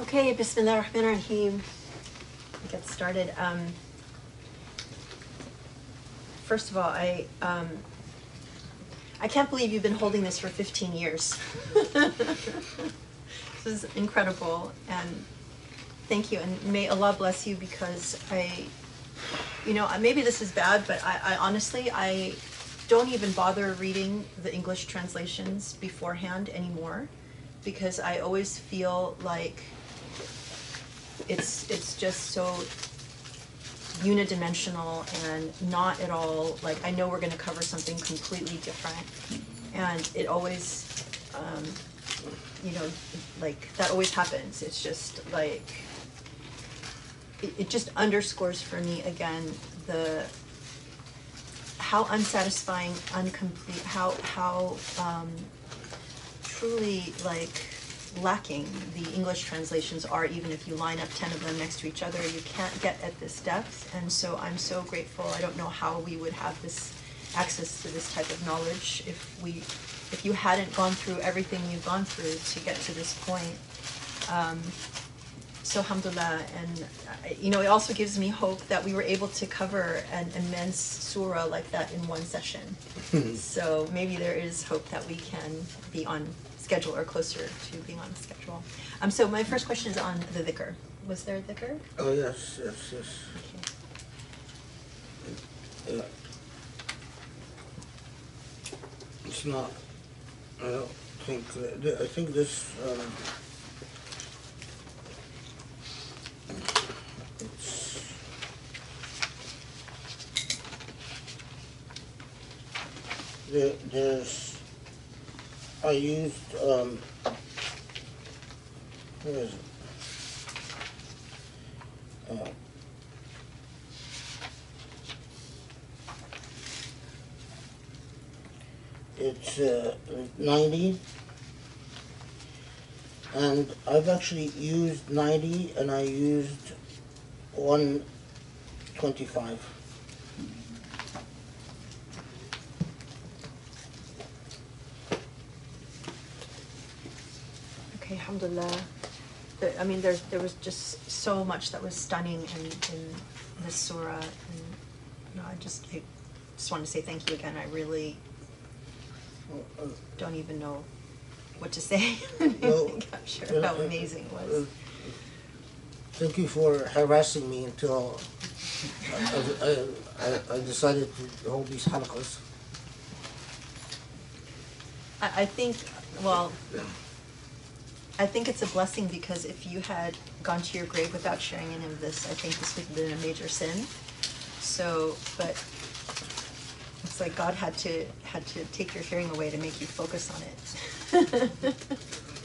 Okay, Bismillah ar-Rahman ar-Rahim. Get started. Um, first of all, I um, I can't believe you've been holding this for 15 years. this is incredible, and thank you, and may Allah bless you because I, you know, maybe this is bad, but I, I honestly I don't even bother reading the English translations beforehand anymore because I always feel like it's it's just so unidimensional and not at all like I know we're going to cover something completely different, and it always, um, you know, like that always happens. It's just like it, it just underscores for me again the how unsatisfying, incomplete, how how um, truly like lacking the English translations are, even if you line up 10 of them next to each other, you can't get at this depth. And so I'm so grateful. I don't know how we would have this access to this type of knowledge if we, if you hadn't gone through everything you've gone through to get to this point. Um, so alhamdulillah, and uh, you know, it also gives me hope that we were able to cover an immense surah like that in one session. so maybe there is hope that we can be on schedule or closer to being on schedule. Um, so my first question is on the dhikr. Was there a dhikr? Oh, yes, yes, yes. Okay. Yeah. It's not, I don't think, that- th- I think this, um, it's, there, there's, I used, um, where is it? Uh, it's uh, 90 and I've actually used 90 and I used 125 Okay, alhamdulillah. The, I mean, there's there was just so much that was stunning in, in this surah, and you know, I just I just want to say thank you again. I really Uh, don't even know what to say. Well, I capture uh, how uh, amazing it uh, was. thank you for harassing me until I, I, I, I decided to hold these halaqas I, I think, well, I think it's a blessing because if you had gone to your grave without sharing any of this, I think this would have been a major sin. So, but it's like God had to had to take your hearing away to make you focus on it.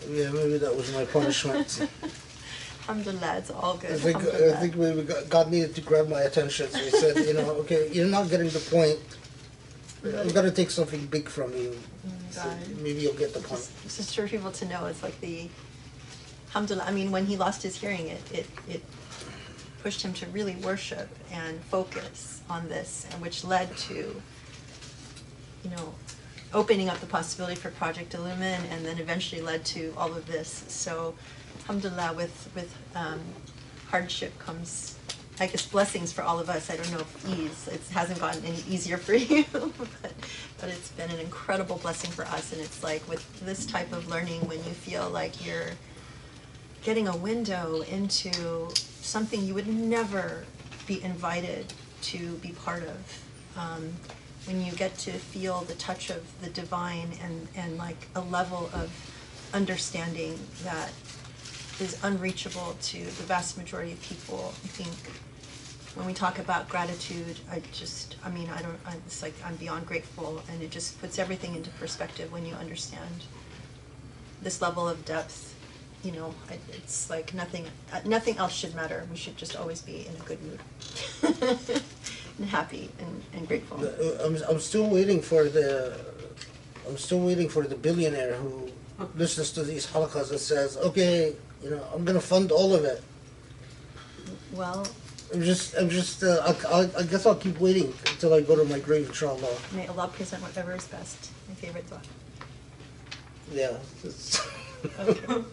yeah maybe that was my punishment Alhamdulillah, it's all good. I think I think maybe God- needed to grab my attention. So He said, you know, okay, you're not getting the point. I'm gonna take something big from you. So God. maybe you'll get the point. just, just for people to know, it's like the, alhamdulillah, I mean, when he lost his hearing, it, it, it pushed him to really worship and focus on this, and which led to, you know, opening up the possibility for Project Illumine, and then eventually led to all of this. So, alhamdulillah, with, with um, hardship comes, I guess, blessings for all of us. I don't know if ease, it hasn't gotten any easier for you, but, but it's been an incredible blessing for us. And it's like with this type of learning, when you feel like you're getting a window into something you would never be invited to be part of. Um, when you get to feel the touch of the divine and, and like a level of understanding that is unreachable to the vast majority of people, I think when we talk about gratitude, I just, I mean, I don't, I, it's like I'm beyond grateful, and it just puts everything into perspective when you understand this level of depth. You know, I, it's like nothing, uh, nothing else should matter. We should just always be in a good mood, and happy and, and grateful. Uh, I'm I'm still waiting for the I'm still waiting for the billionaire who listens to these halaqas and says, okay, you know, I'm gonna fund all of it. Well, I'm just I'm just uh, I, I, I guess I'll keep waiting until I go to my grave, inshallah. may Allah present whatever is best. My favorite dua. Yeah. it's- Okay.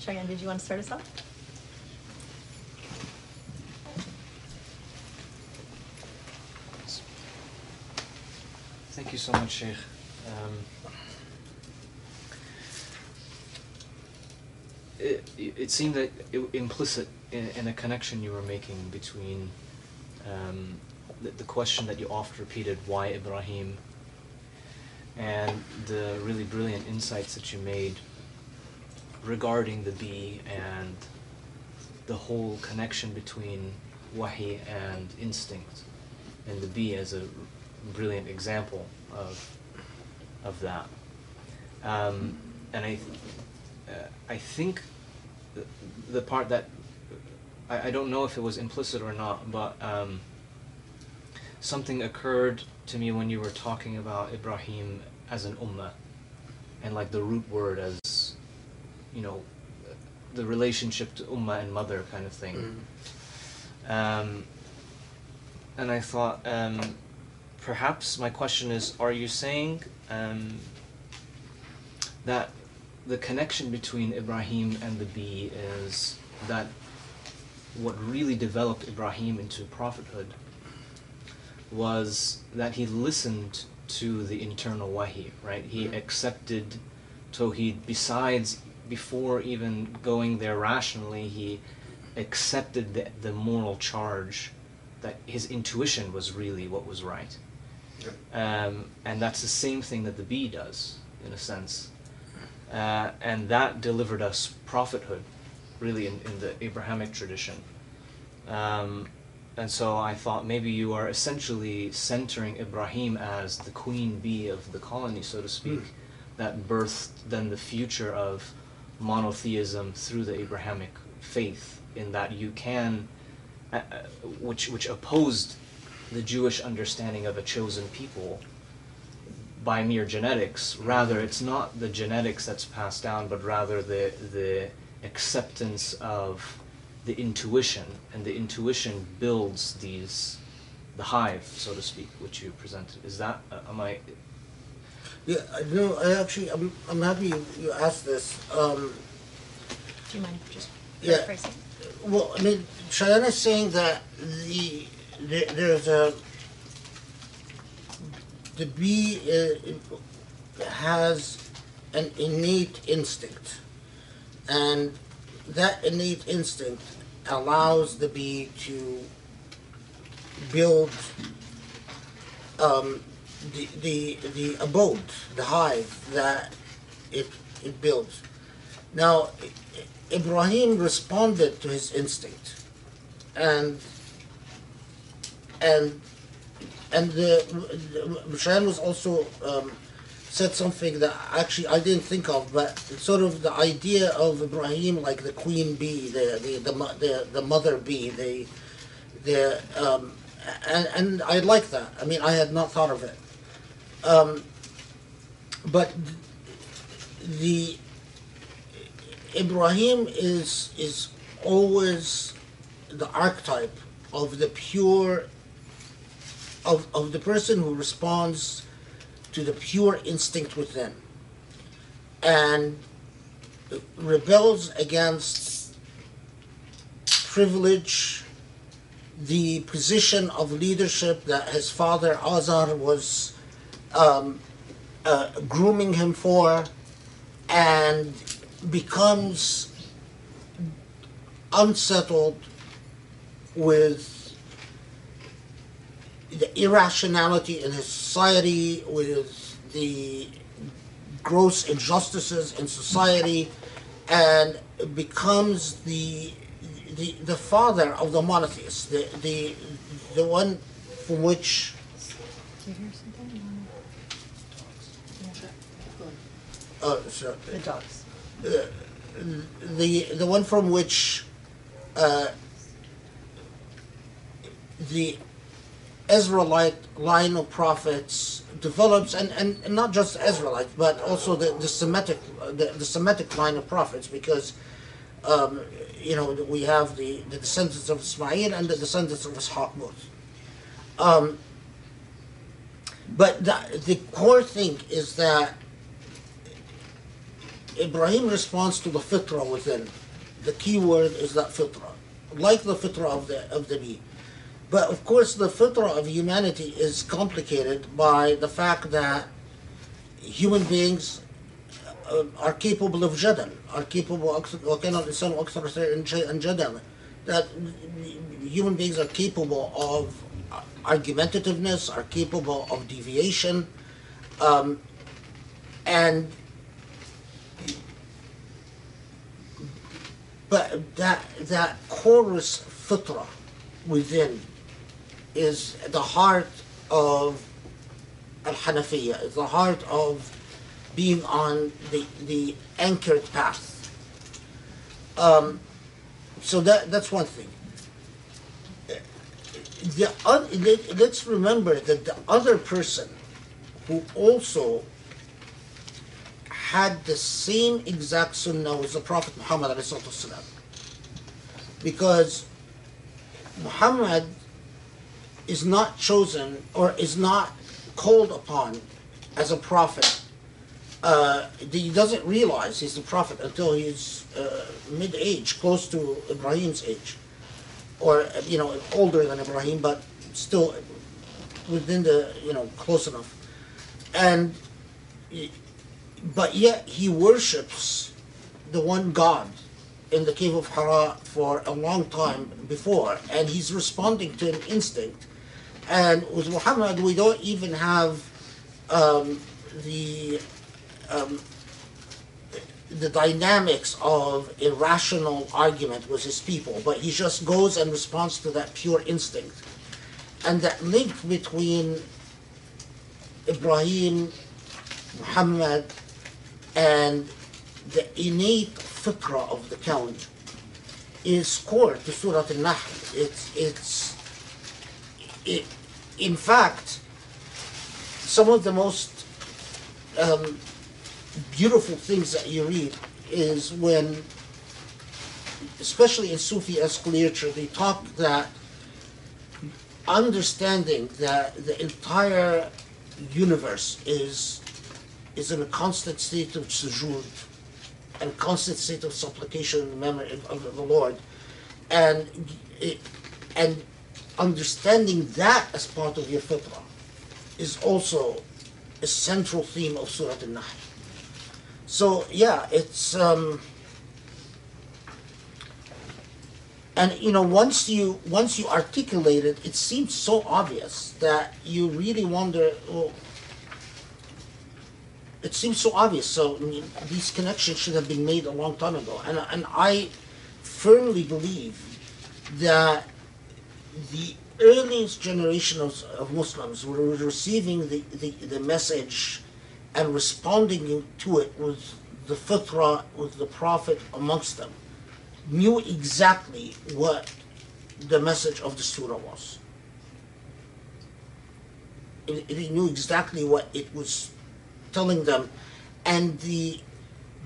Cheyenne, did you want to start us off? Thank you so much, Sheikh. Um, it, it seemed that it, implicit in a connection you were making between um, the, the question that you oft repeated, why Ibrahim, and the really brilliant insights that you made regarding the bee and the whole connection between wahi and instinct, and the bee as a brilliant example of of that. Um, and I, uh, I think the, the part that I, I don't know if it was implicit or not, but um, something occurred to me when you were talking about Ibrahim as an ummah, and like the root word as, you know, the relationship to ummah and mother kind of thing. Um, and I thought, um, perhaps my question is: Are you saying um, that the connection between Ibrahim and the bee is that what really developed Ibrahim into prophethood was that he listened to the internal wahi, right? He Mhm. accepted Tawheed besides, before even going there rationally, he accepted the, the moral charge that his intuition was really what was right. Um, and that's the same thing that the bee does, in a sense. Uh, and that delivered us prophethood, really, in, in the Abrahamic tradition. Um, and so I thought maybe you are essentially centering Ibrahim as the queen bee of the colony, so to speak, Mm. that birthed then the future of monotheism through the Abrahamic faith, in that you can, uh, uh, which which opposed the Jewish understanding of a chosen people by mere genetics. Rather, it's not the genetics that's passed down, but rather the the acceptance of the intuition, and the intuition builds these the hive, so to speak, which you presented. Is that uh, am I? Yeah, I know. I actually, I'm, I'm happy you, you asked this. Um, Do you mind just Yeah. paraphrasing? well, I mean, Cheyenne is saying that the, the there's a the bee uh, has an innate instinct, and that innate instinct allows the bee to build um, the, the the abode, the hive that it it builds. Now, Ibrahim responded to his instinct, and and and the, the was also um, said something that actually I didn't think of, but sort of the idea of Ibrahim like the queen bee, the the the the, the mother bee, the the um, and and I like that. I mean, I had not thought of it. Um, but the Ibrahim is is always the archetype of the pure of, of the person who responds to the pure instinct within and rebels against privilege the position of leadership that his father Azar was um, uh, grooming him for and becomes unsettled with the irrationality in his society, with the gross injustices in society, and becomes the the, the father of the monotheists, the, the the one from which Do you hear something? uh, so, The dogs. the the one from which uh, the Israelite line of prophets develops, and, and, not just Israelite, but also the, the Semitic the, the Semitic line of prophets, because um, you know we have the, the descendants of Ismail and the descendants of Ishaq both. Um, but the, the core thing is that Ibrahim responds to the fitra within. The key word is that fitra, like the fitra of the of the bee. But of course, the fitra of humanity is complicated by the fact that human beings uh, are capable of jadal, are capable of jadal, that human beings are capable of argumentativeness, are capable of deviation, um, and but that that chorus fitra within is the heart of al Hanafiya, is the heart of being on the the anchored path. Um, so that that's one thing. The oth- let, let's remember that the other person who also had the same exact sunnah was the Prophet Muhammad because Muhammad is not chosen or is not called upon as a prophet. Uh, he doesn't realize he's a prophet until he's uh, mid-age, close to Ibrahim's age, or you know older than Ibrahim, but still within the you know close enough, and but yet he worships the one God in the cave of Hira for a long time before, and he's responding to an instinct. And with Muhammad, we don't even have um, the um, the dynamics of irrational argument with his people, but he just goes and responds to that pure instinct. And that link between Ibrahim, Muhammad, and the innate fitra of the kawn is core to Surah Al-Nahl. It's, it's, it, in fact, some of the most um, beautiful things that you read is when, especially in Sufi-esque literature, they talk that understanding that the entire universe is is in a constant state of sujood and constant state of supplication in the memory of, of the Lord, and it, and understanding that as part of your fitrah is also a central theme of Surah Al-Nahl. So yeah, it's um, and you know once you once you articulate it, it seems so obvious that you really wonder. Well, it seems so obvious. So I mean, these connections should have been made a long time ago, and and I firmly believe that the earliest generation of, of Muslims were receiving the, the, the message and responding to it with the fitrah, with the Prophet amongst them, knew exactly what the message of the surah was. It knew exactly what it was telling them, and the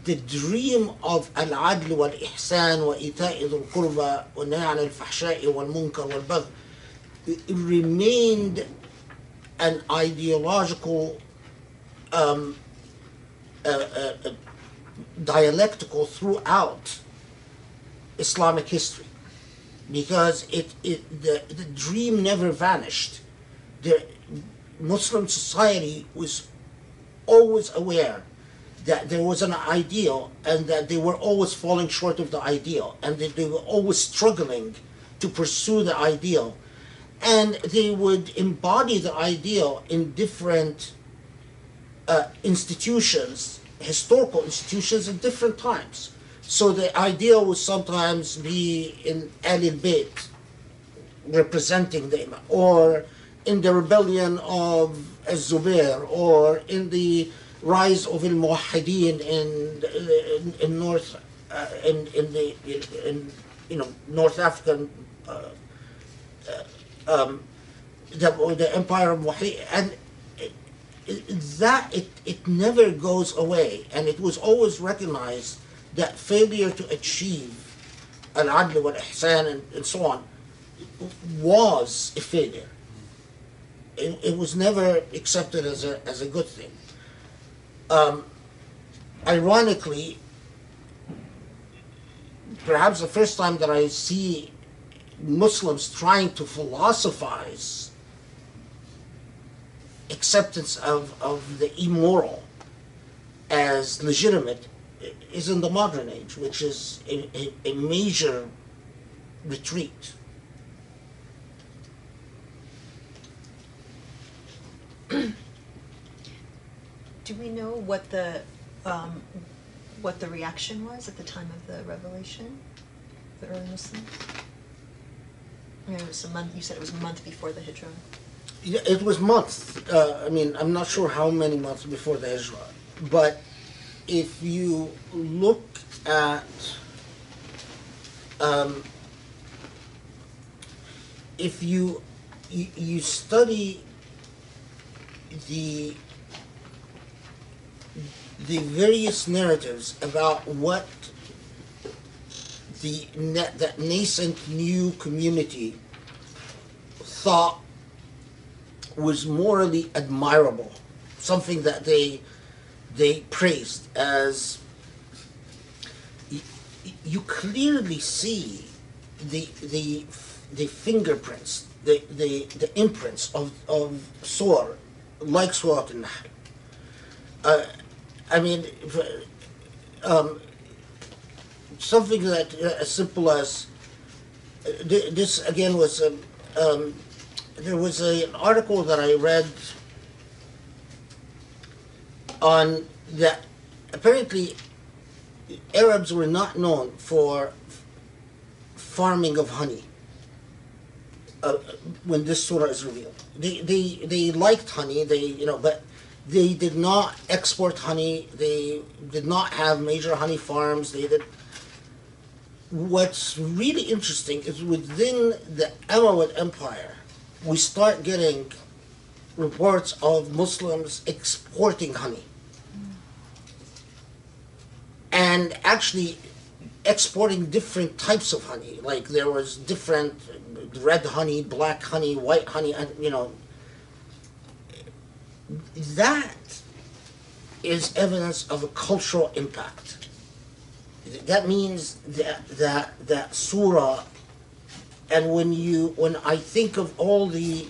the dream of wa ita'i dhul qurba wa nahy 'an al-fahsha'i wal-munkar wal-bagh remained an ideological um, uh, uh, uh, dialectical throughout Islamic history because it, it the, the dream never vanished. The Muslim society was always aware that there was an ideal and that they were always falling short of the ideal and that they were always struggling to pursue the ideal and they would embody the ideal in different uh, institutions, historical institutions at different times. So the ideal would sometimes be in Al Bayt, representing the Imam, or in the rebellion of Az-Zubair, or in the rise of Al Muwahhideen in, in, North, uh, in, in the in, you know North African. Uh, um, the, the empire of Muhammad, and that it, it never goes away, and it was always recognized that failure to achieve al-adl wal-ihsan and, and so on was a failure. It, it was never accepted as a, as a good thing. Um, ironically, perhaps the first time that I see Muslims trying to philosophize acceptance of, of the immoral as legitimate is in the modern age, which is a, a, a major retreat. Do we know what the, um, what the reaction was at the time of the revelation, the early Muslims? It was a month, you said it was a month before the Hijrah. Yeah, It was months. Uh, I mean, I'm not sure how many months before the Hijrah, but if you look at um, if you, you you study the the various narratives about what the that nascent new community thought was morally admirable, something that they they praised as you clearly see the the the fingerprints, the the, the imprints of of Surah, like Al-Nahl. Uh, I mean, um, something that uh, as simple as uh, th- this again was um, um, there was a, an article that I read on that apparently Arabs were not known for farming of honey uh, when this surah is revealed. They, they, they liked honey, they, you know, but they did not export honey, they did not have major honey farms, they did. What's really interesting is within the Umayyad Empire, we start getting reports of Muslims exporting honey. And actually exporting different types of honey. Like there was different red honey, black honey, white honey, and you know. That is evidence of a cultural impact. That means that that that surah and when you when I think of all the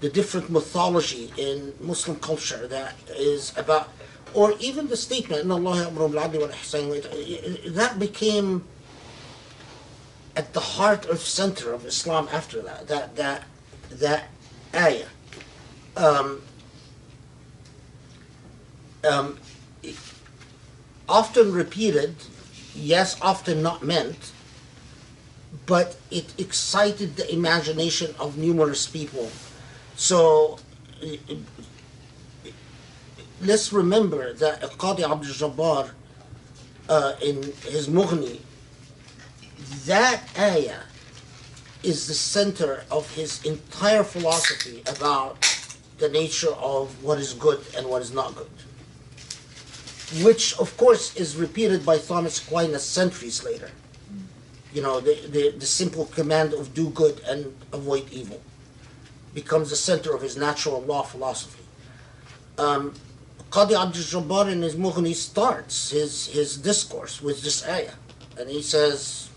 the different mythology in Muslim culture that is about or even the statement "Inna Allah ya'muru bil 'adli wal ihsan wa ita-" that became at the heart of center of Islam after that that that that ayah um, um, often repeated yes often not meant but it excited the imagination of numerous people. So let's remember that Qadi Abdul Jabbar uh, in his Mughni, that ayah is the center of his entire philosophy about the nature of what is good and what is not good. Which, of course, is repeated by Thomas Aquinas centuries later you know, the, the, the simple command of do good and avoid evil becomes the center of his natural law philosophy. Um, Qadi Abdul Jabbar in his Mughni starts his, his discourse with this ayah. And he says,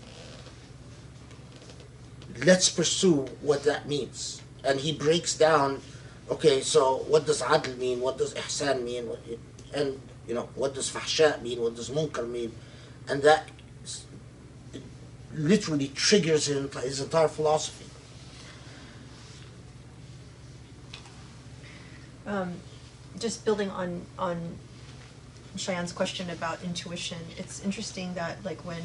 let's pursue what that means. And he breaks down, okay, so what does adl mean? What does ihsan mean? And, you know, what does fahsha mean? What does munkar mean? And that literally triggers his, entire philosophy. Um, just building on on Cheyenne's question about intuition, it's interesting that like when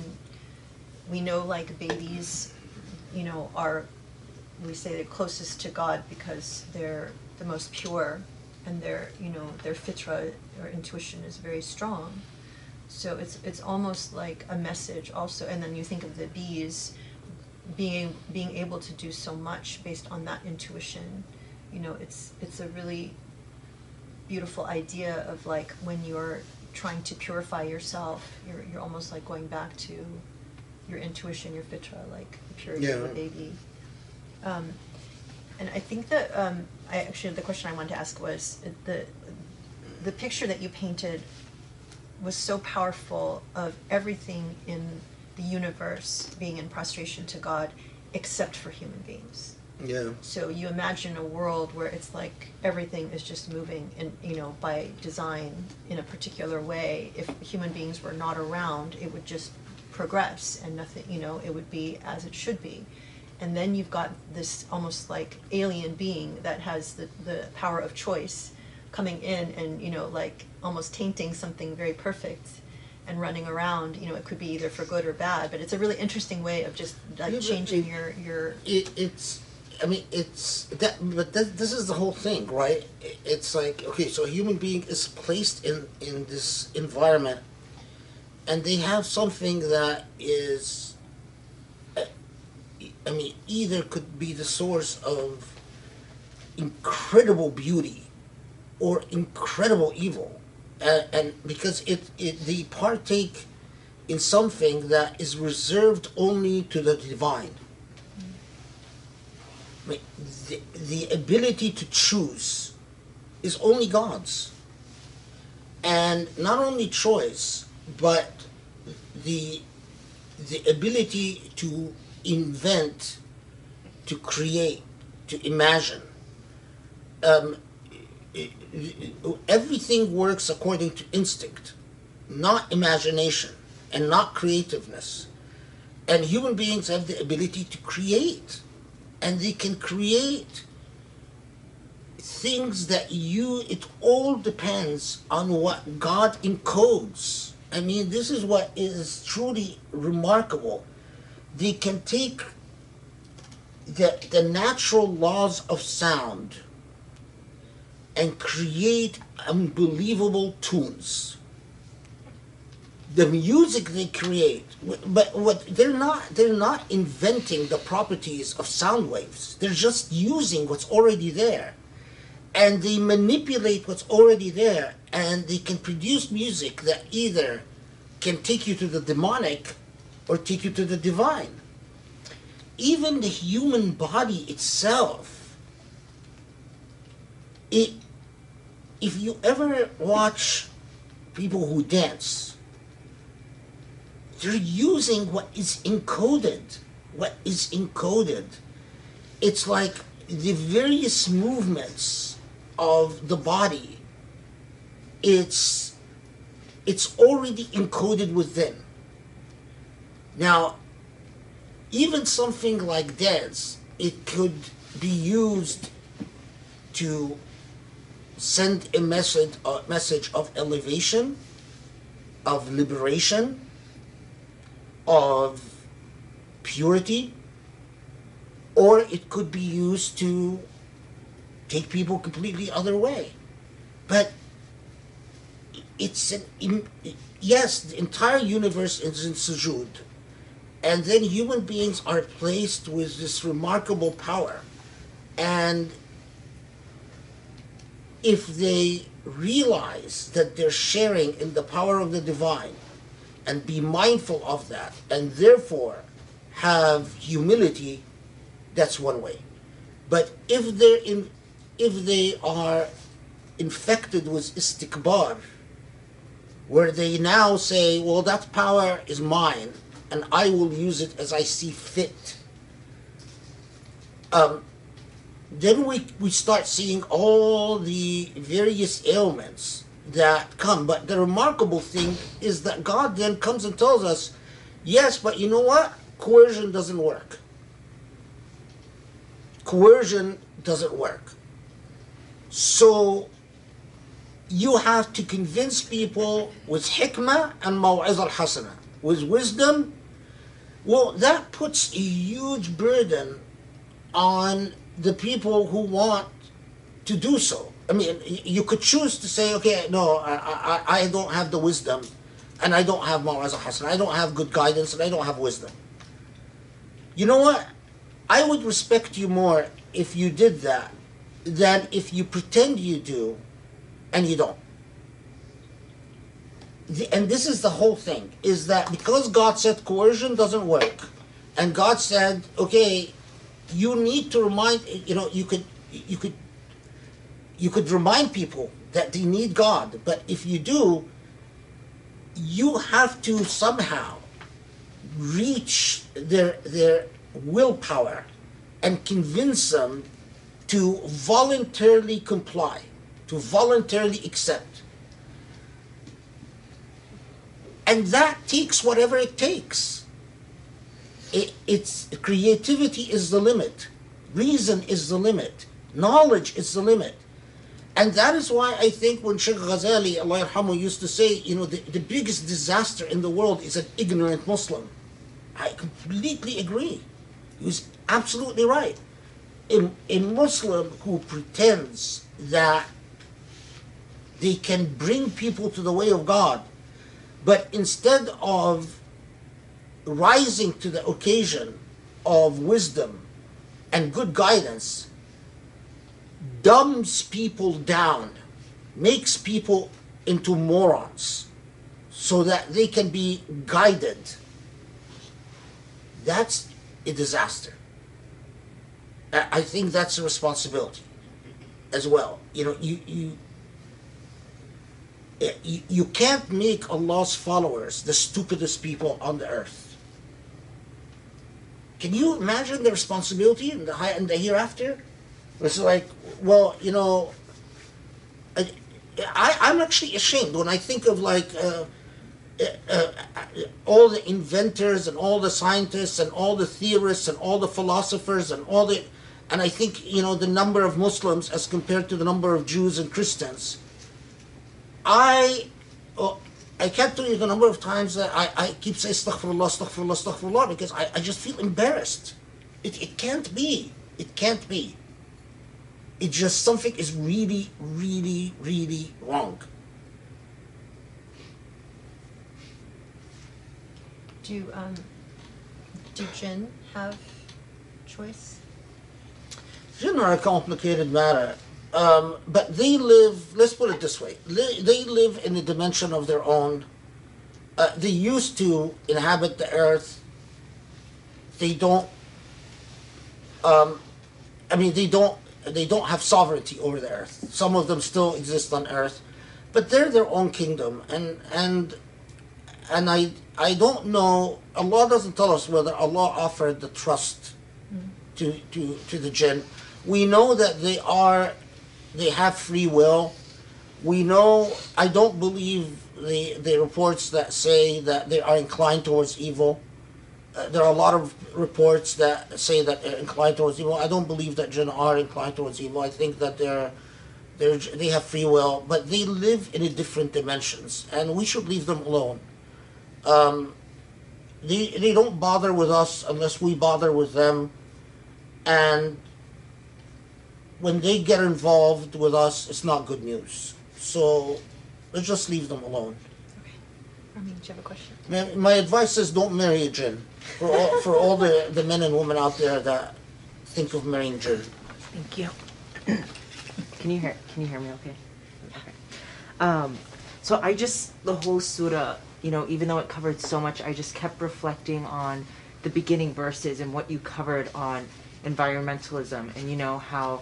we know like babies, you know, are we say they're closest to God because they're the most pure and their you know their fitra or intuition is very strong. So it's it's almost like a message also and then you think of the bees being being able to do so much based on that intuition. You know, it's it's a really beautiful idea of like when you're trying to purify yourself, you're you're almost like going back to your intuition, your fitra, like the purity of a Yeah. baby. Um, and I think that um, I actually the question I wanted to ask was uh, the the picture that you painted was so powerful of everything in the universe being in prostration to God except for human beings. Yeah. So you imagine a world where it's like everything is just moving in, you know, by design in a particular way. If human beings were not around, it would just progress and nothing, you know, it would be as it should be. And then you've got this almost like alien being that has the, the power of choice coming in and, you know, like almost tainting something very perfect and running around, you know, it could be either for good or bad, but it's a really interesting way of just like but changing it- your, your it, it's i mean it's that but this is the whole thing right? It's like okay so a human being is placed in in this environment and they have something that is i mean either could be the source of incredible beauty or incredible evil and, and because it, it they partake in something that is reserved only to the divine I mean, the, the ability to choose is only God's. And not only choice, but the, the ability to invent, to create, to imagine. Um, everything works according to instinct, not imagination, and not creativeness. And human beings have the ability to create and they can create things that you it all depends on what god encodes i mean this is what is truly remarkable they can take the, the natural laws of sound and create unbelievable tunes. The music they create but what they're not they're not inventing the properties of sound waves. They're just using what's already there. And they manipulate what's already there and they can produce music that either can take you to the demonic or take you to the divine even the human body itself it if you ever watch people who dance they're using what is encoded. What is encoded. It's like the various movements of the body. It's it's already encoded within. Now, even something like dance, it could be used to send a message a message of elevation, of liberation, of purity, or it could be used to take people completely other way. But it's an yes, the entire universe is in sujood, and then human beings are placed with this remarkable power, and if they realize that they're sharing in the power of the divine and be mindful of that and therefore have humility that's one way. But if they're in if they are infected with istikbar where they now say well that power is mine and i will use it as i see fit um, then we, we start seeing all the various ailments that come. But the remarkable thing is that God then comes and tells us, yes, but you know what? Coercion doesn't work. Coercion doesn't work. So you have to convince people with hikmah and maw'iz al-hasana, with wisdom. Well, that puts a huge burden on the people who want to do so. I mean, you could choose to say, okay, no, I, I, I don't have the wisdom, and I don't have Mawaz Hassan, I don't have good guidance, and I don't have wisdom. You know what? I would respect you more if you did that than if you pretend you do and you don't. And this is the whole thing is that because God said coercion doesn't work, and God said, okay, you need to remind you know you could you could you could remind people that they need God, but if you do, you have to somehow reach their their willpower and convince them to voluntarily comply, to voluntarily accept. And that takes whatever it takes. It, it's creativity is the limit, reason is the limit, knowledge is the limit. And that is why I think when Sheikh Ghazali, Allah yarhamu, used to say, you know, the, the biggest disaster in the world is an ignorant Muslim. I completely agree. He was absolutely right. A, a Muslim who pretends that they can bring people to the way of God, but instead of rising to the occasion of wisdom and good guidance, dumbs people down, makes people into morons so that they can be guided. That's a disaster. I think that's a responsibility as well. You know, you you you, can't make Allah's followers the stupidest people on the earth. Can you imagine the responsibility in the high the hereafter? It's like, well, you know, I, I'm actually ashamed when I think of like. Uh, uh, uh, all the inventors and all the scientists and all the theorists and all the philosophers and all the and I think you know the number of Muslims as compared to the number of Jews and Christians. I oh, I can't tell you the number of times that I, I keep saying astaghfirullah, astaghfirullah, astaghfirullah because I, I just feel embarrassed. It, it can't be. It can't be. It just something is really, really, really wrong. Do um, do jinn have choice? Jinn are a complicated matter, um, but they live. Let's put it this way: they, they live in a dimension of their own. Uh, they used to inhabit the earth. They don't. Um, I mean, they don't. They don't have sovereignty over the earth. Some of them still exist on earth, but they're their own kingdom, and and and I I don't know. Allah doesn't tell us whether Allah offered the trust to to to the jinn. We know that they are they have free will. We know I don't believe the the reports that say that they are inclined towards evil. Uh, there are a lot of reports that say that they're inclined towards evil. I don't believe that jinn are inclined towards evil. I think that they're they're they have free will, but they live in a different dimensions, and we should leave them alone. Um, they they don't bother with us unless we bother with them, and when they get involved with us, it's not good news. So let's just leave them alone. Okay. I mean, do you have a question? My, my advice is don't marry a jinn. For all, for all the, the men and women out there that think of marrying jinn. Thank you. can you hear? Can you hear me? Okay. Okay. Um, so I just the whole surah, you know, even though it covered so much, I just kept reflecting on the beginning verses and what you covered on environmentalism and you know how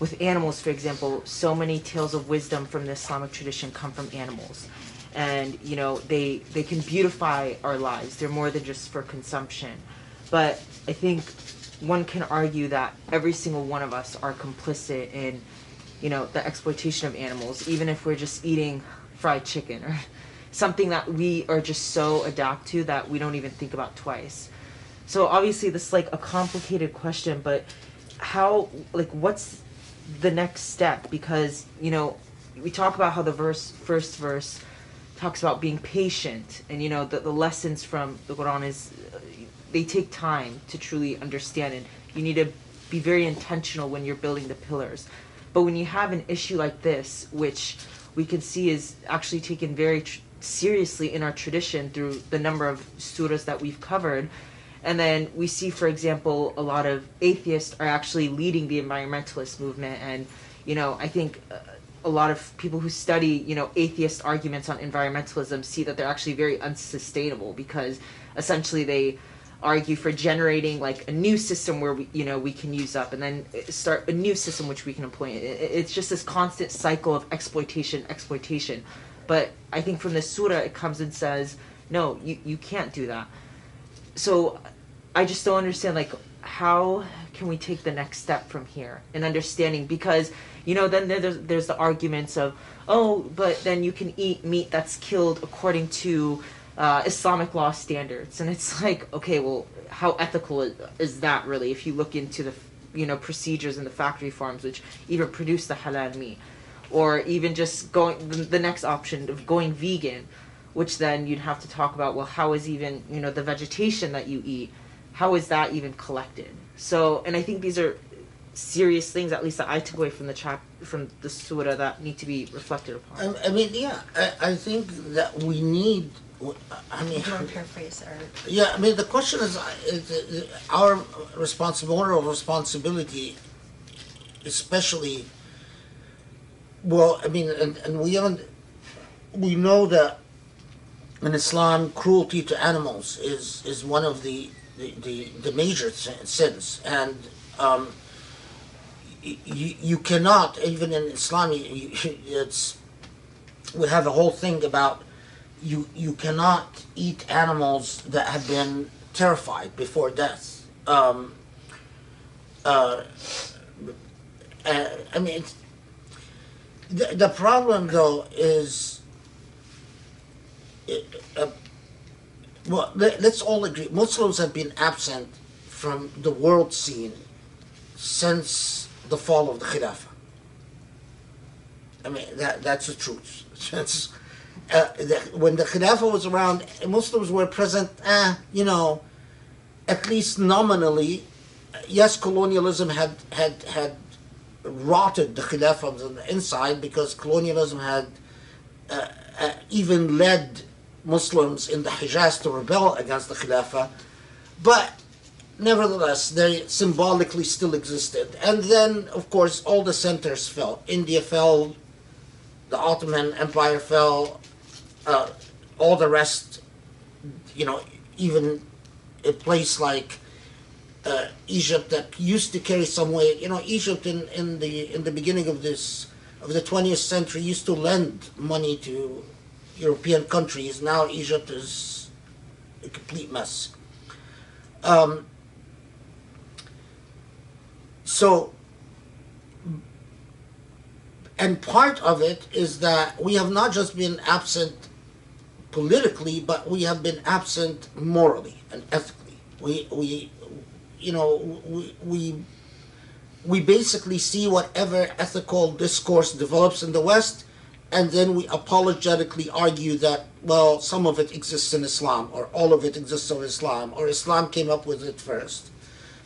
with animals for example so many tales of wisdom from the islamic tradition come from animals. And you know they they can beautify our lives. They're more than just for consumption. But i think one can argue that every single one of us are complicit in you know the exploitation of animals even if we're just eating fried chicken or something that we are just so adapt to that we don't even think about twice. So obviously this is like a complicated question but how like what's the next step because you know we talk about how the verse first verse talks about being patient and you know the, the lessons from the quran is uh, they take time to truly understand and you need to be very intentional when you're building the pillars. But when you have an issue like this which we can see is actually taken very tr- seriously in our tradition through the number of surahs that we've covered and then we see, for example, a lot of atheists are actually leading the environmentalist movement. And, you know, I think uh, a lot of people who study, you know, atheist arguments on environmentalism see that they're actually very unsustainable because essentially they argue for generating like a new system where we, you know, we can use up and then start a new system which we can employ. It- it- It's just this constant cycle of exploitation, exploitation. But I think from the surah it comes and says, no, you, you can't do that. So I just don't understand like how can we take the next step from here in understanding? Because you know then there's there's the arguments of oh but then you can eat meat that's killed according to uh, Islamic law standards. And it's like okay well how ethical is, is that really? If you look into the you know procedures in the factory farms which even produce the halal meat or even just going the next option of going vegan which then you'd have to talk about well how is even you know the vegetation that you eat how is that even collected so and i think these are serious things at least that i took away from the chap from the surah that need to be reflected upon I, I mean, yeah, I, I think that we need. I mean, Do you want to paraphrase or? yeah, I mean, the question is, is, is our responsibility, moral responsibility, especially. Well, I mean, and, and we haven't. We know that in Islam, cruelty to animals is is one of the the, the, the major sins, and um, you, you cannot even in Islam. It's we have a whole thing about you you cannot eat animals that have been terrified before death. Um, uh, uh, I mean, the the problem though is. Uh, well, let, let's all agree. Muslims have been absent from the world scene since the fall of the Khilafah. I mean, that that's the truth. Since uh, the, when the Khilafah was around, Muslims were present, eh, you know, at least nominally. Yes, colonialism had had had rotted the Khilafah on the inside because colonialism had uh, uh, even led Muslims in the Hijaz to rebel against the Khilafah, but nevertheless, they symbolically still existed. And then, of course, all the centers fell. India fell, the Ottoman Empire fell, uh, all the rest, you know, even a place like uh, Egypt that used to carry some weight. You know, Egypt in, in the in the beginning of this of the 20th century used to lend money to European countries. Now Egypt is a complete mess. Um, so, and part of it is that we have not just been absent politically, but we have been absent morally and ethically. We, we, you know, we, we, we basically see whatever ethical discourse develops in the West, and then we apologetically argue that, well, some of it exists in Islam, or all of it exists in Islam, or Islam came up with it first.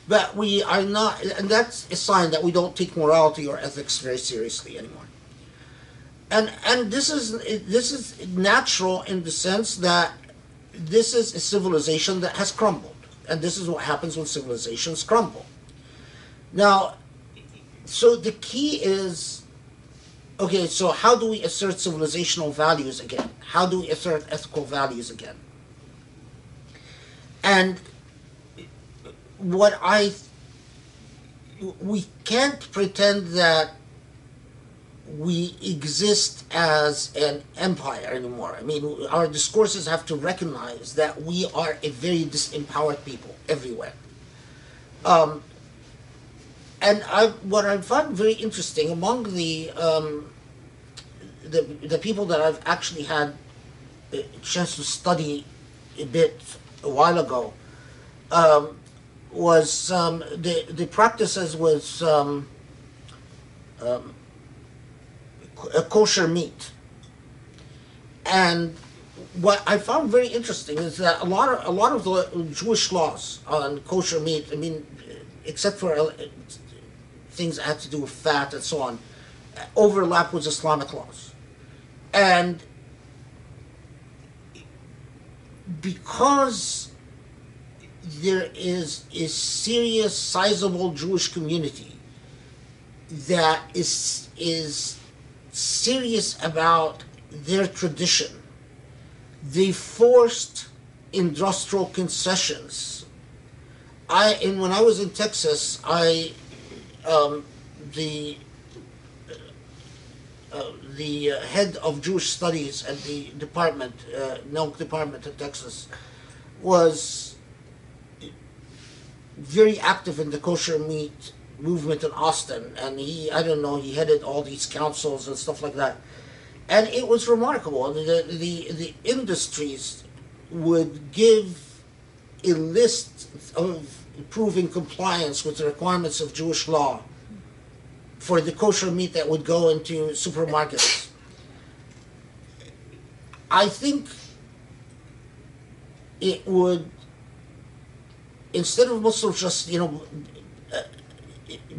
But we are not, and that's a sign that we don't take morality or ethics very seriously anymore. And and this is this is natural in the sense that this is a civilization that has crumbled, and this is what happens when civilizations crumble. Now, so the key is okay, so how do we assert civilizational values again? How do we assert ethical values again? And what I we can't pretend that we exist as an empire anymore. I mean, our discourses have to recognize that we are a very disempowered people everywhere. Um, and I, what I find very interesting among the, um, the the people that I've actually had a chance to study a bit a while ago um, was um, the the practices was um, um, kosher meat, and what I found very interesting is that a lot of a lot of the Jewish laws on kosher meat, I mean, except for uh, things that have to do with fat and so on, overlap with Islamic laws. And because there is a serious, sizable Jewish community that is is serious about their tradition, they forced industrial concessions. I and when I was in Texas, I um, the uh, the uh, head of Jewish studies at the department, uh, department in Texas, was very active in the kosher meat movement in Austin, and he, I don't know, he headed all these councils and stuff like that, and it was remarkable. The the the industries would give a list of proving compliance with the requirements of Jewish law for the kosher meat that would go into supermarkets. I think it would, instead of just, you know, uh,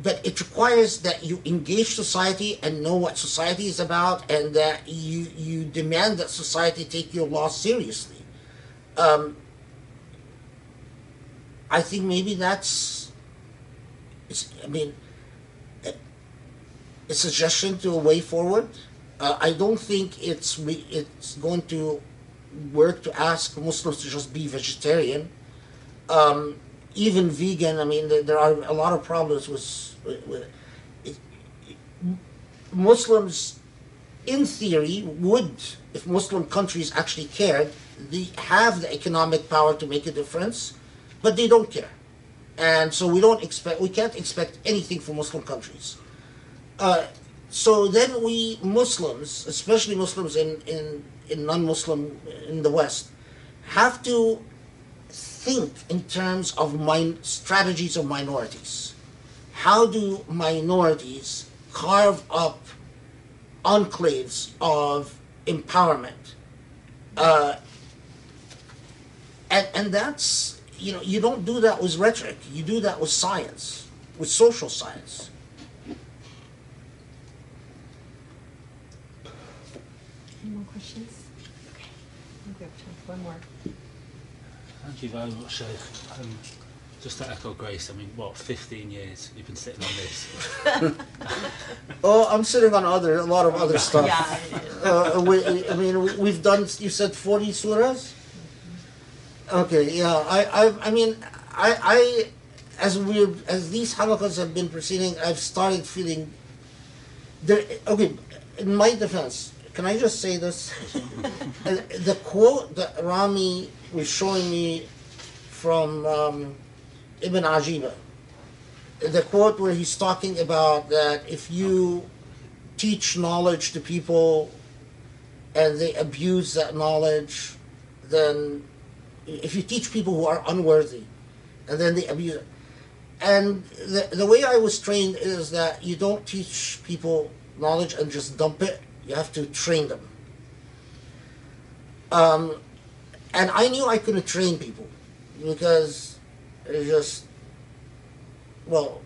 but it requires that you engage society and know what society is about and that you, you demand that society take your law seriously. Um, I think maybe that's, it's, I mean, a suggestion to a way forward. Uh, I don't think it's it's going to work to ask Muslims to just be vegetarian. Um, even vegan, I mean, there, are a lot of problems with, with, with it, it- Muslims. In theory, would if Muslim countries actually cared, they have the economic power to make a difference, but they don't care, and so we don't expect we can't expect anything from Muslim countries. Uh, so then we Muslims, especially Muslims in, in, in non-Muslim in the West, have to think in terms of min- strategies of minorities. How do minorities carve up enclaves of empowerment? Uh, and, and that's, you know, you don't do that with rhetoric. You do that with science, with social science. Any more questions? Okay. I think we have time for one more. Thank you very much, Sheikh. Um, just to echo Grace, I mean, what, 15 years you've been sitting on this? Oh, I'm sitting on other a lot of other stuff. Yeah, it is. Uh, we, I mean, we- we've done. You said forty surahs. Okay, yeah. I, I, I mean, I, I, as we, as these halakas have been proceeding, I've started feeling. There. Okay, in my defense, can I just say this? The quote that Rami was showing me from um, Ibn Ajiba. The quote where he's talking about that if you teach knowledge to people and they abuse that knowledge, then if you teach people who are unworthy and then they abuse it. And the, the way I was trained is that you don't teach people knowledge and just dump it, you have to train them. Um, and I knew I couldn't train people because it's just, well,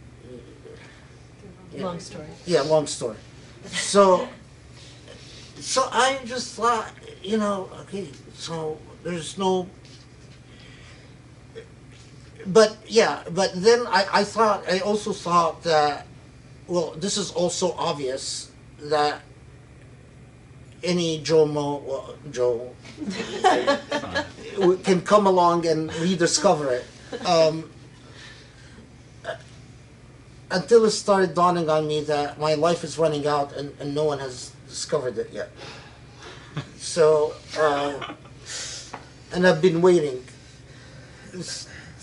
yeah. Long story. Yeah, long story. So, so I just thought, you know, okay, so there's no. But yeah, but then I, I thought, I also thought that, well, this is also obvious that any Joe Mo, well, Joe can come along and rediscover it. Um, until it started dawning on me that my life is running out and, and no one has discovered it yet. So, uh, and I've been waiting.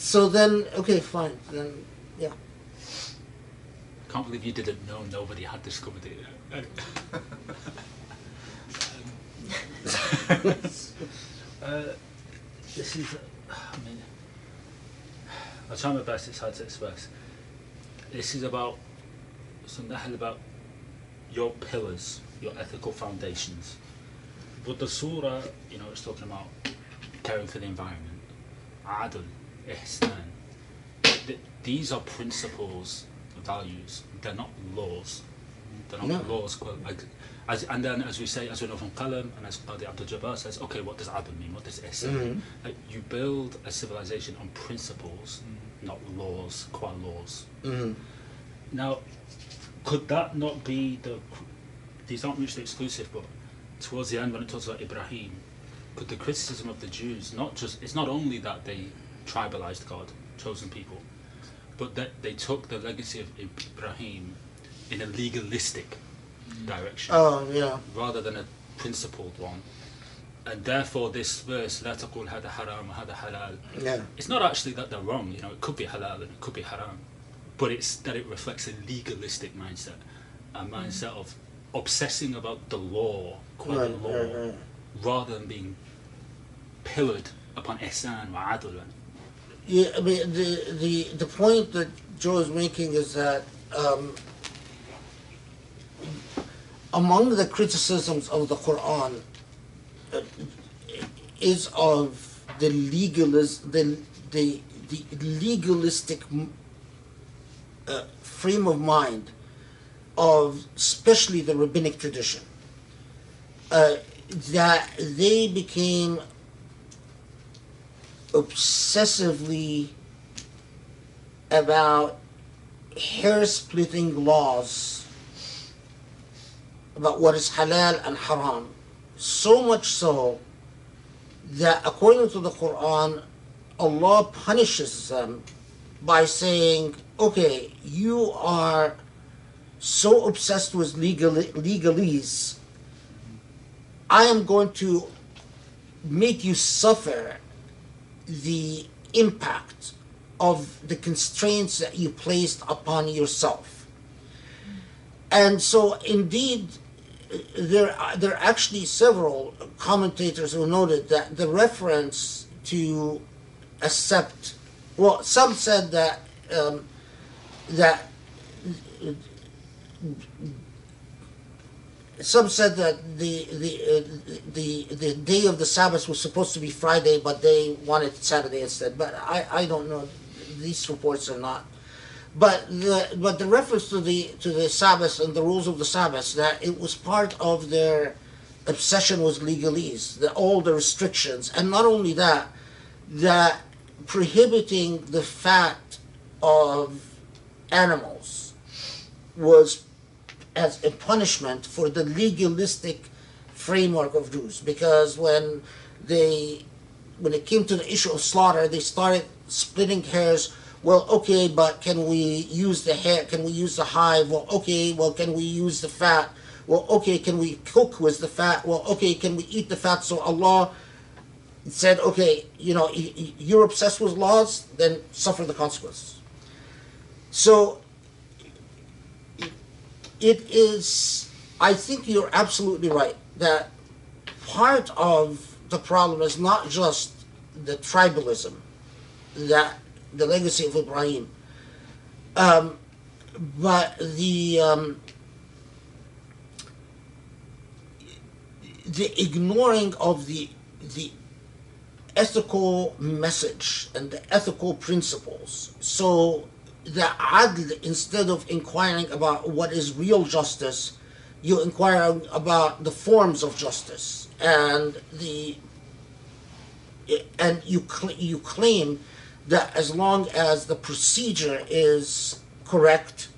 So then, okay, fine. Then, yeah. Can't believe you didn't know nobody had discovered it yet. uh, this is, I mean, I'll try my best, it's hard to express. This is about, something about your pillars, your ethical foundations. But the surah, you know, it's talking about caring for the environment, adl, ihsan. Th- These are principles, values. They're not laws. They're not No. laws. quote, Like, as, and then, as we say, as we know from Qalam, and as Qadi Abdul Jabbar says, okay, what does adl mean? What does ihsan mean? Like, you build a civilization on principles, not laws, qua laws. Mm-hmm. Now, could that not be the? These aren't mutually exclusive, but towards the end, when it talks about Ibrahim, could the criticism of the Jews not just? It's not only that they tribalized God, chosen people, but that they took the legacy of Ibrahim in a legalistic direction Oh yeah. rather than a principled one. And therefore, this verse, لا تقول هذا حرام وهذا حلال, Yeah. it's not actually that they're wrong, you know, it could be halal and it could be haram, but it's that it reflects a legalistic mindset, a mindset of obsessing about the law, quite Right, law, right, right. rather than being pillared upon ihsan wa adl. Yeah, I mean the the the point that Joe is making is that um, among the criticisms of the Quran uh, is of the legalist the the the legalistic uh, frame of mind of especially the rabbinic tradition. Uh, that they became obsessively about hair splitting laws about what is halal and haram. So much so that according to the Quran, Allah punishes them by saying, okay, you are so obsessed with legal, legalese, I am going to make you suffer the impact of the constraints that you placed upon yourself. And so, indeed, there are, there are actually several commentators who noted that the reference to accept, well, some said that um, that some said that the the uh, the the day of the Sabbath was supposed to be Friday, but they wanted Saturday instead. But I, I don't know. These reports are not. But the but the reference to the to the Sabbath and the rules of the Sabbath that it was part of their obsession with legalese, the, all the restrictions, and not only that, that prohibiting the fat of animals was as a punishment for the legalistic framework of Jews. Because when they, when it came to the issue of slaughter, they started splitting hairs. Well, okay, but can we use the hair? Can we use the hive? Well, okay. Well, can we use the fat? Well, okay. Can we cook with the fat? Well, okay. Can we eat the fat? So Allah said, okay, you know, you're obsessed with laws, then suffer the consequences. So it is i think you're absolutely right that part of the problem is not just the tribalism that the legacy of ibrahim um, but the um, the ignoring of the the ethical message and the ethical principles. So the adl, instead of inquiring about what is real justice, you inquire about the forms of justice and the and you cl- you claim that as long as the procedure is correct,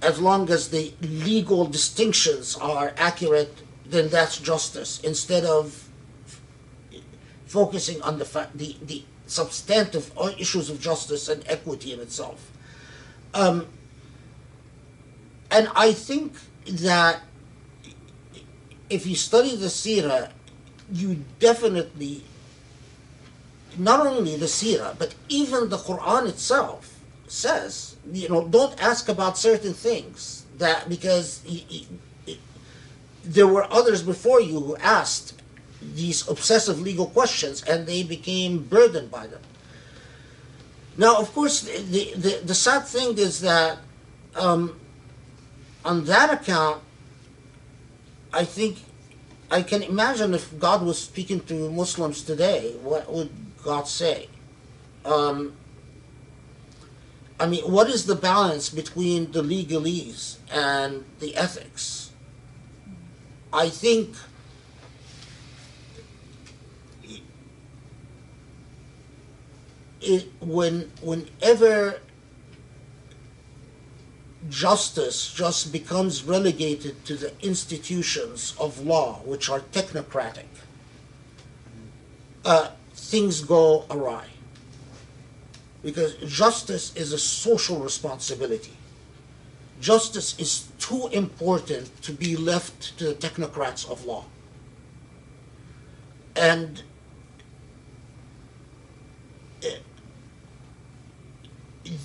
as long as the legal distinctions are accurate, then that's justice. Instead of focusing on the fa- the the substantive issues of justice and equity in itself. Um, and I think that if you study the Sirah, you definitely, not only the Sirah, but even the Quran itself says, you know, don't ask about certain things that because y- y- there were others before you who asked these obsessive legal questions and they became burdened by them. Now, of course, the, the, the sad thing is that um, on that account, I think I can imagine if God was speaking to Muslims today, what would God say? Um, I mean, what is the balance between the legalese and the ethics? I think it when whenever justice just becomes relegated to the institutions of law, which are technocratic, uh, things go awry. Because justice is a social responsibility. justice is too important to be left to the technocrats of law. And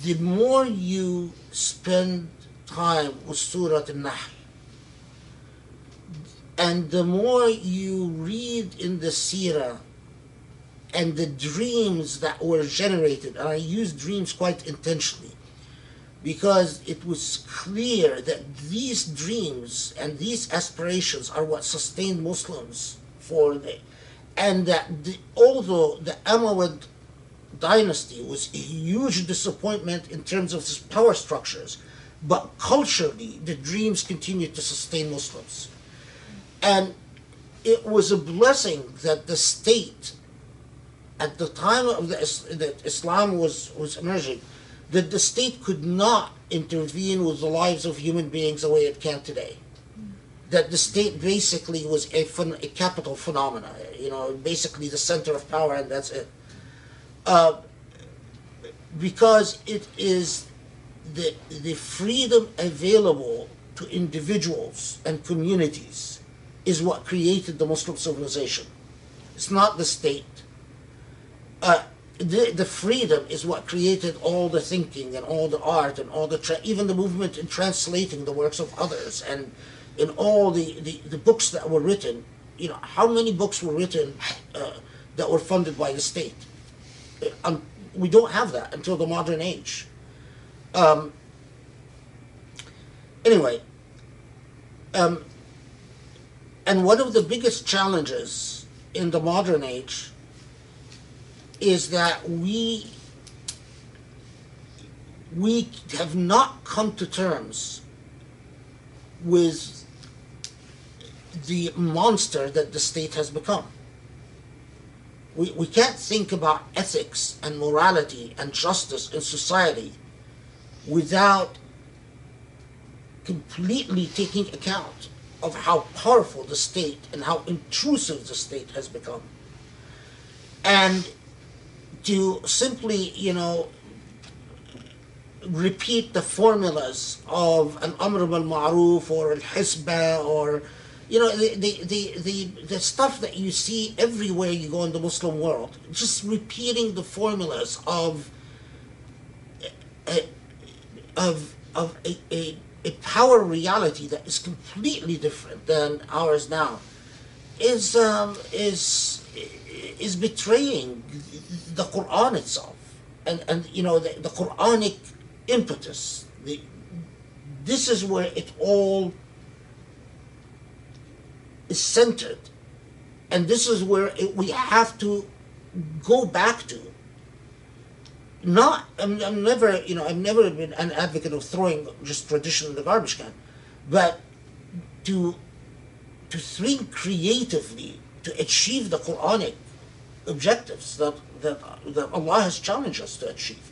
the more you spend time with Surah Al-Nahl, and the more you read in the Sirah and the dreams that were generated, and I use dreams quite intentionally, because it was clear that these dreams and these aspirations are what sustained Muslims for the, and that the, although the Umayyad dynasty was a huge disappointment in terms of power structures, but culturally the dreams continued to sustain Muslims. And it was a blessing that the state, at the time of the, that Islam was, was emerging, that the state could not intervene with the lives of human beings the way it can today. That the state basically was a, a capital phenomena, you know, basically the center of power, and that's it. Uh, because it is the, the freedom available to individuals and communities is what created the Muslim civilization. It's not the state. Uh, the, the freedom is what created all the thinking and all the art and all the tra- even the movement in translating the works of others and in all the, the, the books that were written. You know, how many books were written uh, that were funded by the state? Um, we don't have that until the modern age. Um, anyway, um, and one of the biggest challenges in the modern age is that we we have not come to terms with the monster that the state has become. We, we can't think about ethics and morality and justice in society without completely taking account of how powerful the state and how intrusive the state has become. And to simply, you know, repeat the formulas of an Amr al-Ma'ruf or al Hisba or, you know, the, the, the, the, the stuff that you see everywhere you go in the Muslim world. Just repeating the formulas of, a, of, of a, a, a power reality that is completely different than ours now is, um, is, is betraying the Quran itself, and and you know the, the Quranic impetus. The this is where it all is centered, and this is where it, we have to go back to. Not, I'm, I'm never, you know, I've never been an advocate of throwing just tradition in the garbage can, but to to think creatively to achieve the Quranic objectives that, that, that Allah has challenged us to achieve.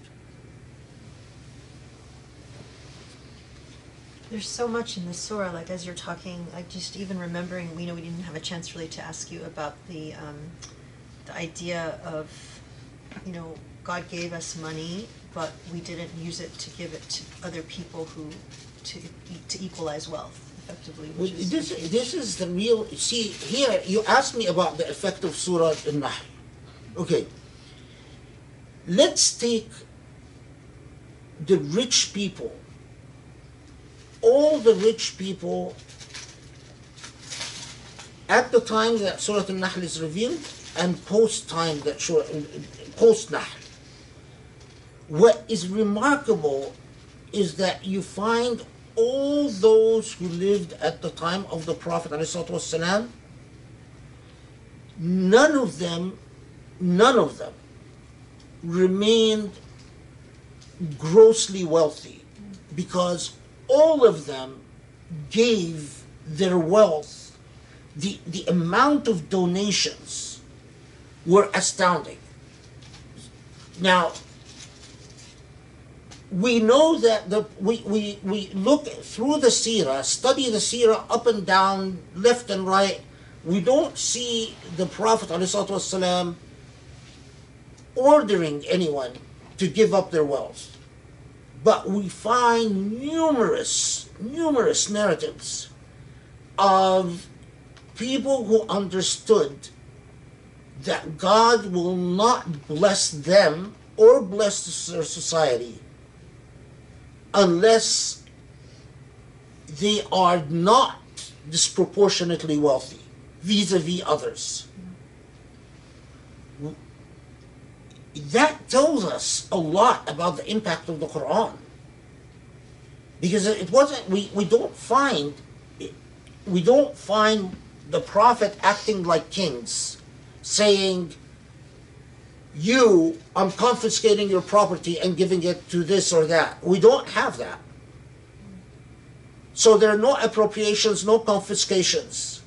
There's so much in the surah, like as you're talking, like just even remembering, we know we didn't have a chance really to ask you about the, um, the idea of, you know, God gave us money, but we didn't use it to give it to other people who, to, to equalize wealth effectively, Well, is. This, this is the real, see, here, you asked me about the effect of Surah Al-Nahl. Okay. Let's take the rich people, all the rich people at the time that Surah Al-Nahl is revealed and post time that Surah, post Nahl. What is remarkable is that you find all those who lived at the time of the Prophet ﷺ, none of them, none of them remained grossly wealthy because all of them gave their wealth, the, the amount of donations were astounding. Now, we know that the we, we, we look through the seerah, study the seerah up and down, left and right. We don't see the Prophet ﷺ ordering anyone to give up their wealth. But we find numerous, numerous narratives of people who understood that God will not bless them or bless their society unless they are not disproportionately wealthy vis-a-vis others. That tells us a lot about the impact of the Quran. Because it wasn't we, we don't find we don't find the Prophet acting like kings, saying, You, I'm confiscating your property and giving it to this or that. We don't have that. So there are no appropriations, no confiscations.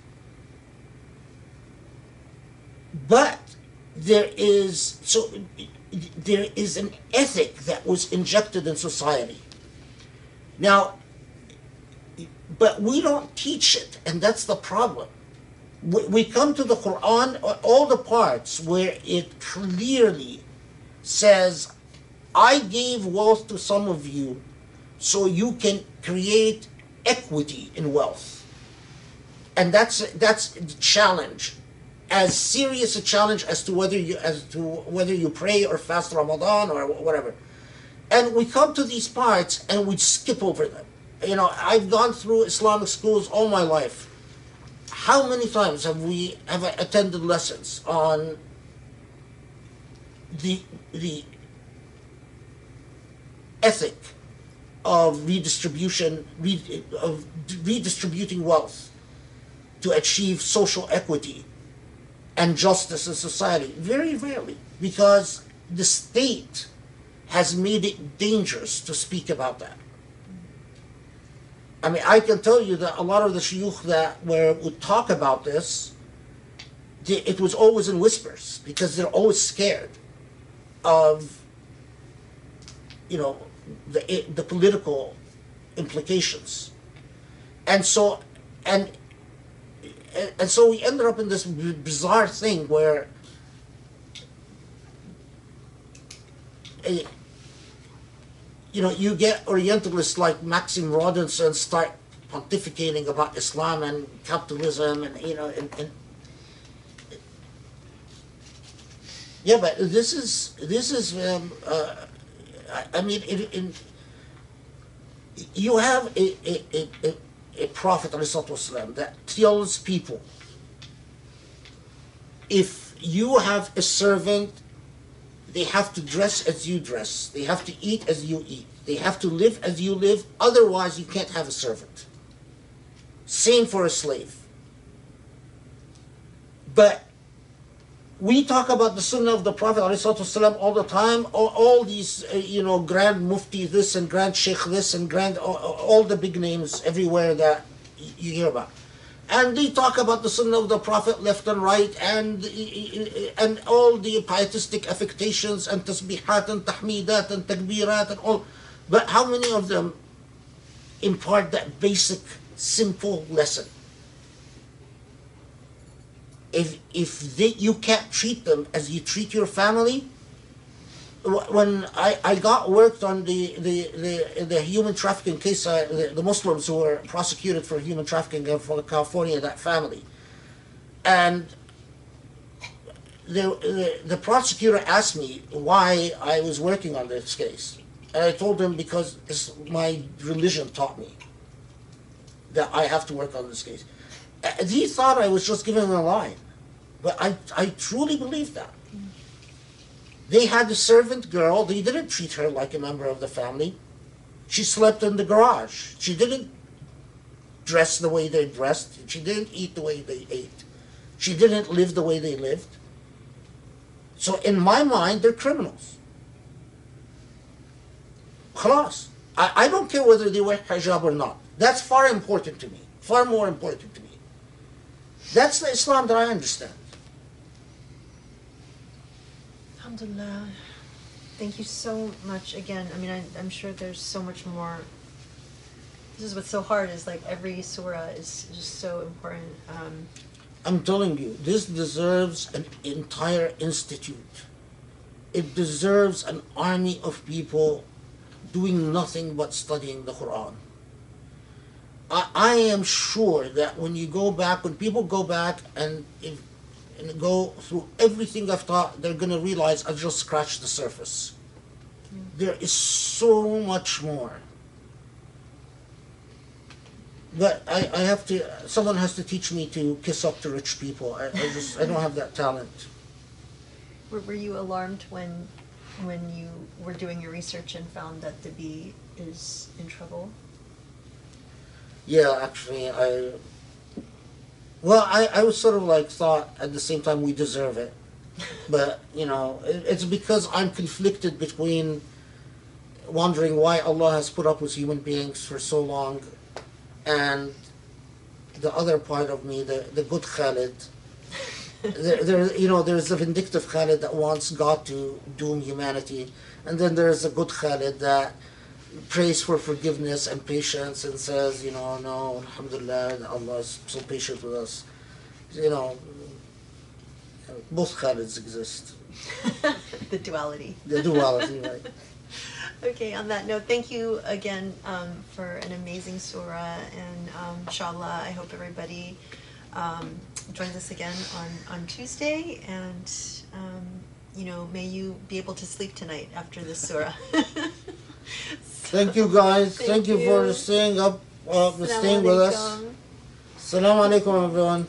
But there is so there is an ethic that was injected in society. Now, but we don't teach it, and that's the problem. We, come to the Quran, all the parts where it clearly says, I gave wealth to some of you so you can create equity in wealth. And that's that's the challenge. As serious a challenge as to whether you as to whether you pray or fast Ramadan or whatever. And we come to these parts and we skip over them. You know, I've gone through Islamic schools all my life. How many times have we have attended lessons on the the ethic of redistribution, re, of redistributing wealth to achieve social equity and justice in society? Very rarely, because the state has made it dangerous to speak about that. I mean, I can tell you that a lot of the shuyukh that were, would talk about this, the, it was always in whispers because they're always scared of, you know, the the political implications, and so, and and so we ended up in this bizarre thing where. You know, you get Orientalists like Maxime Rodinson start pontificating about Islam and capitalism, and you know, and, and yeah, but this is this is, um, uh, I, mean, in, you have a a, a, a, a prophet والسلام, that tells people if you have a servant they have to dress as you dress. They have to eat as you eat. They have to live as you live. Otherwise, you can't have a servant. Same for a slave. But we talk about the sunnah of the Prophet ﷺ all the time. All, all these, uh, you know, grand mufti this and grand sheikh this and grand, all, all the big names everywhere that you hear about and they talk about the sunnah of the prophet left and right and and all the pietistic affectations and tasbihat and tahmidat and takbirat and all but how many of them impart that basic simple lesson if if they, you can't treat them as you treat your family when I, I got worked on the, the, the, the human trafficking case, uh, the, the, Muslims who were prosecuted for human trafficking in California, that family. And the, the, the prosecutor asked me why I was working on this case. And I told him because my religion taught me that I have to work on this case. And he thought I was just giving him a line. But I, I truly believe that. They had a servant girl. They didn't treat her like a member of the family. She slept in the garage. She didn't dress the way they dressed. She didn't eat the way they ate. She didn't live the way they lived. So in my mind, they're criminals. Khalas. I, I don't care whether they wear hijab or not. That's far important to me. Far more important to me. That's the Islam that I understand. Alhamdulillah. Thank you so much again. I mean, I, I'm sure there's so much more. This is what's so hard is like every surah is just so important. Um, I'm telling you, this deserves an entire institute. It deserves an army of people doing nothing but studying the Quran. I, I am sure that when you go back, when people go back and, if, and go through everything I've taught, they're going to realize I've just scratched the surface. There is so much more. But I, I have to, someone has to teach me to kiss up to rich people. I, I just, I don't have that talent. Were, were you alarmed when when you were doing your research and found that the bee is in trouble? Yeah, actually, I. Well, I, I was sort of like thought at the same time we deserve it, but you know it, it's because I'm conflicted between wondering why Allah has put up with human beings for so long, and the other part of me, the the good Khaled. there, there, you know, there's a vindictive Khaled that wants God to doom humanity, and then there's a good Khaled that prays for forgiveness and patience and says, you know, no, Alhamdulillah, Allah is so patient with us. You know, both Khaleds exist. the duality. The duality, right? Okay, on that note, thank you again um, for an amazing surah, and um, inshallah, I hope everybody um, joins us again on, on Tuesday, and um, you know, may you be able to sleep tonight after this surah. Thank you guys. Thank, Thank you, for staying up, uh, staying with us. Assalamu alaikum, everyone.